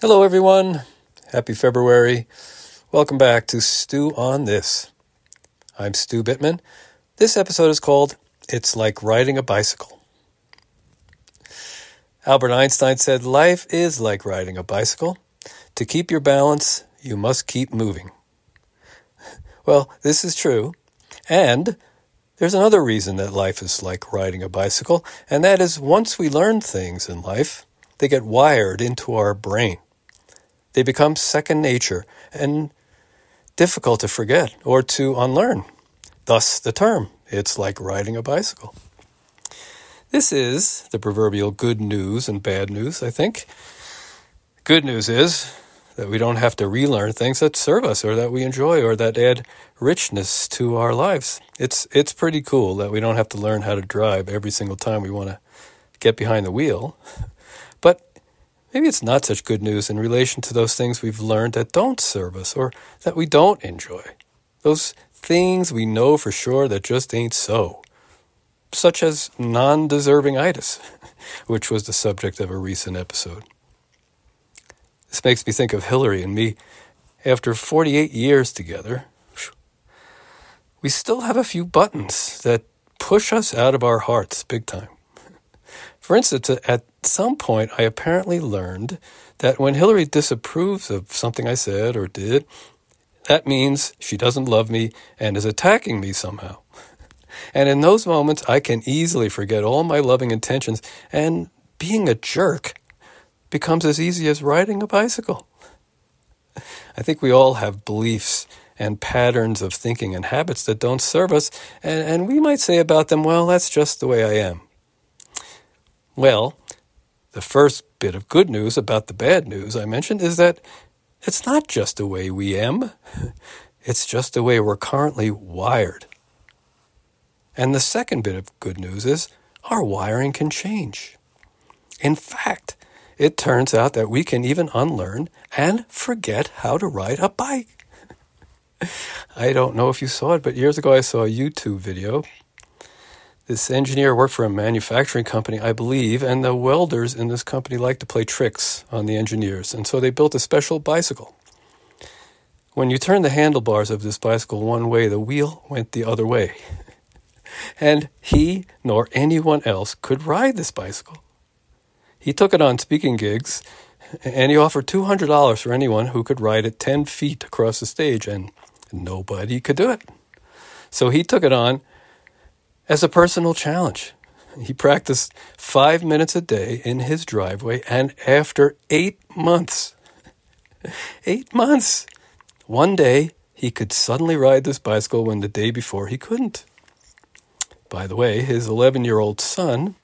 Hello, everyone. Happy February. Welcome back to Stew on This. I'm Stew Bittman. This episode is called It's Like Riding a Bicycle. Albert Einstein said, Life is like riding a bicycle. To keep your balance, you must keep moving. Well, this is true. And there's another reason that life is like riding a bicycle, and that is once we learn things in life, they get wired into our brain. They become second nature and difficult to forget or to unlearn. Thus the term, it's like riding a bicycle. This is the proverbial good news and bad news, I think. Good news is that we don't have to relearn things that serve us or that we enjoy or that add richness to our lives. It's it's pretty cool that we don't have to learn how to drive every single time we want to get behind the wheel. Maybe it's not such good news in relation to those things we've learned that don't serve us or that we don't enjoy. Those things we know for sure that just ain't so. Such as non deserving itis, which was the subject of a recent episode. This makes me think of Hillary and me. After 48 years together, we still have a few buttons that push us out of our hearts big time. For instance, at some point, I apparently learned that when Hillary disapproves of something I said or did, that means she doesn't love me and is attacking me somehow. And in those moments, I can easily forget all my loving intentions, and being a jerk becomes as easy as riding a bicycle. I think we all have beliefs and patterns of thinking and habits that don't serve us, and, and we might say about them, well, that's just the way I am. Well, the first bit of good news about the bad news I mentioned is that it's not just the way we am, it's just the way we're currently wired. And the second bit of good news is our wiring can change. In fact, it turns out that we can even unlearn and forget how to ride a bike. I don't know if you saw it, but years ago I saw a YouTube video. This engineer worked for a manufacturing company, I believe, and the welders in this company like to play tricks on the engineers, and so they built a special bicycle. When you turn the handlebars of this bicycle one way, the wheel went the other way. and he nor anyone else could ride this bicycle. He took it on speaking gigs, and he offered $200 for anyone who could ride it 10 feet across the stage, and nobody could do it. So he took it on as a personal challenge. He practiced five minutes a day in his driveway, and after eight months, eight months, one day he could suddenly ride this bicycle when the day before he couldn't. By the way, his 11 year old son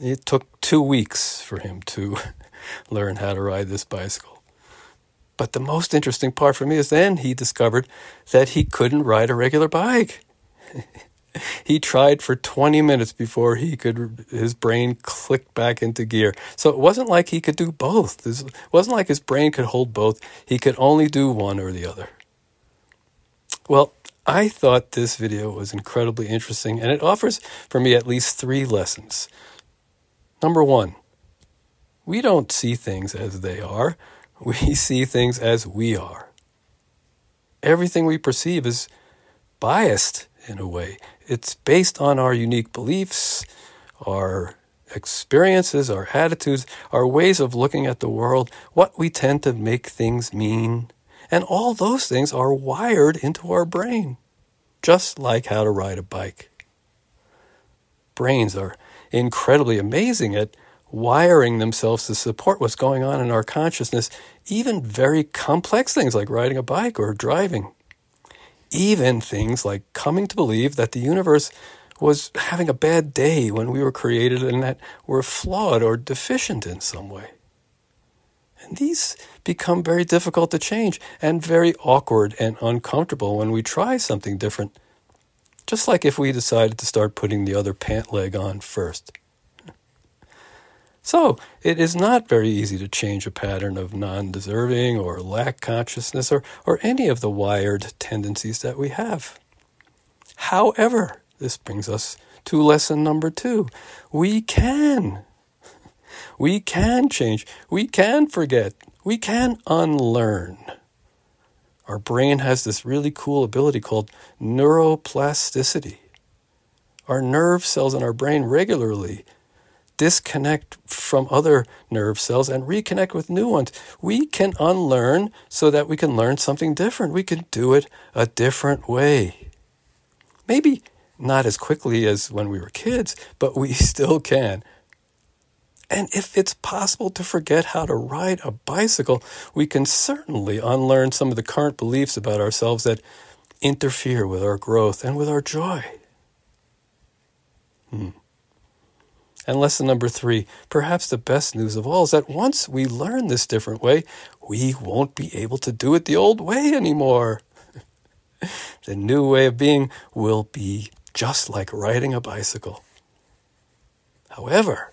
it took two weeks for him to learn how to ride this bicycle. But the most interesting part for me is then he discovered that he couldn't ride a regular bike. he tried for 20 minutes before he could his brain clicked back into gear. So it wasn't like he could do both. It wasn't like his brain could hold both. He could only do one or the other. Well, I thought this video was incredibly interesting and it offers for me at least 3 lessons. Number one, we don't see things as they are, we see things as we are. Everything we perceive is biased in a way. It's based on our unique beliefs, our experiences, our attitudes, our ways of looking at the world, what we tend to make things mean. And all those things are wired into our brain, just like how to ride a bike. Brains are incredibly amazing at wiring themselves to support what's going on in our consciousness, even very complex things like riding a bike or driving. Even things like coming to believe that the universe was having a bad day when we were created and that we're flawed or deficient in some way. And these become very difficult to change and very awkward and uncomfortable when we try something different just like if we decided to start putting the other pant leg on first. So, it is not very easy to change a pattern of non deserving or lack consciousness or, or any of the wired tendencies that we have. However, this brings us to lesson number two. We can. We can change. We can forget. We can unlearn. Our brain has this really cool ability called neuroplasticity. Our nerve cells in our brain regularly disconnect from other nerve cells and reconnect with new ones. We can unlearn so that we can learn something different. We can do it a different way. Maybe not as quickly as when we were kids, but we still can. And if it's possible to forget how to ride a bicycle, we can certainly unlearn some of the current beliefs about ourselves that interfere with our growth and with our joy. Hmm. And lesson number three, perhaps the best news of all, is that once we learn this different way, we won't be able to do it the old way anymore. the new way of being will be just like riding a bicycle. However,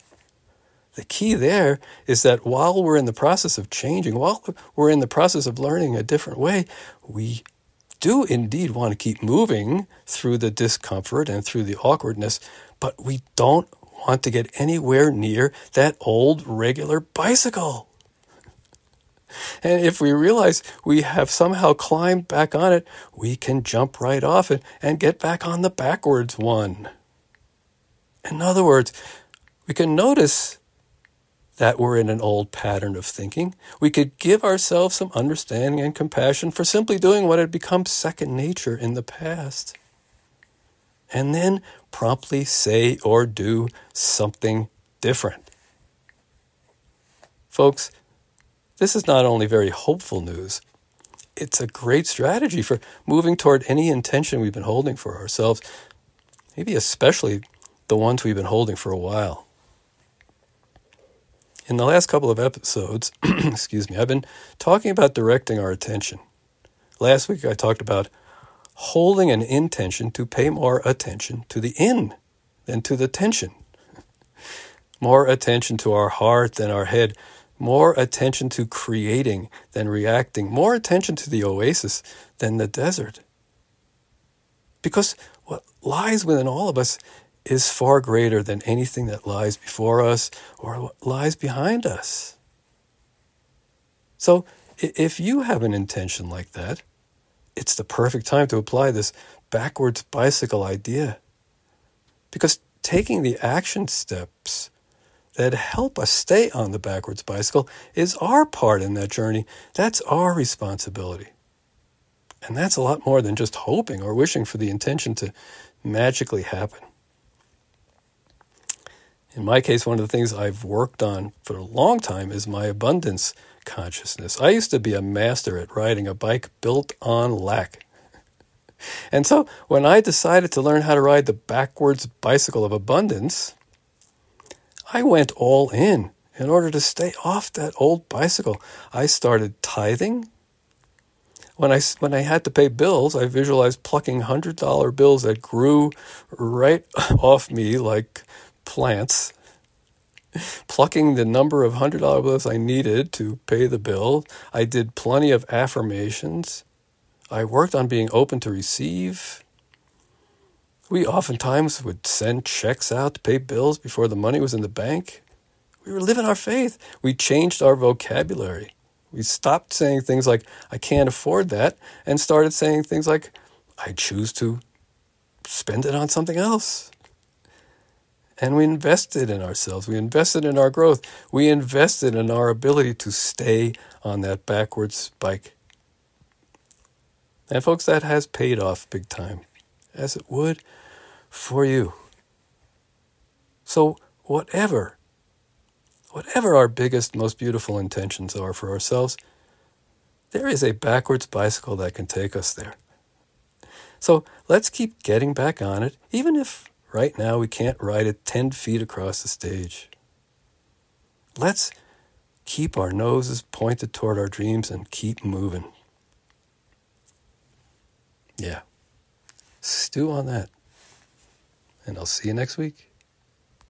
the key there is that while we're in the process of changing, while we're in the process of learning a different way, we do indeed want to keep moving through the discomfort and through the awkwardness, but we don't want to get anywhere near that old regular bicycle. And if we realize we have somehow climbed back on it, we can jump right off it and get back on the backwards one. In other words, we can notice that we're in an old pattern of thinking. We could give ourselves some understanding and compassion for simply doing what had become second nature in the past. And then promptly say or do something different. Folks, this is not only very hopeful news, it's a great strategy for moving toward any intention we've been holding for ourselves, maybe especially the ones we've been holding for a while. In the last couple of episodes, excuse me, I've been talking about directing our attention. Last week I talked about holding an intention to pay more attention to the in than to the tension. More attention to our heart than our head. More attention to creating than reacting. More attention to the oasis than the desert. Because what lies within all of us is far greater than anything that lies before us or lies behind us. So, if you have an intention like that, it's the perfect time to apply this backwards bicycle idea. Because taking the action steps that help us stay on the backwards bicycle is our part in that journey. That's our responsibility. And that's a lot more than just hoping or wishing for the intention to magically happen. In my case, one of the things I've worked on for a long time is my abundance consciousness. I used to be a master at riding a bike built on lack. And so when I decided to learn how to ride the backwards bicycle of abundance, I went all in in order to stay off that old bicycle. I started tithing. When I, when I had to pay bills, I visualized plucking $100 bills that grew right off me like plants plucking the number of $100 bills I needed to pay the bill. I did plenty of affirmations. I worked on being open to receive. We oftentimes would send checks out to pay bills before the money was in the bank. We were living our faith. We changed our vocabulary. We stopped saying things like, I can't afford that, and started saying things like, I choose to spend it on something else. And we invested in ourselves. We invested in our growth. We invested in our ability to stay on that backwards bike. And, folks, that has paid off big time, as it would for you. So, whatever, whatever our biggest, most beautiful intentions are for ourselves, there is a backwards bicycle that can take us there. So let's keep getting back on it, even if Right now, we can't ride it 10 feet across the stage. Let's keep our noses pointed toward our dreams and keep moving. Yeah. Stew on that. And I'll see you next week.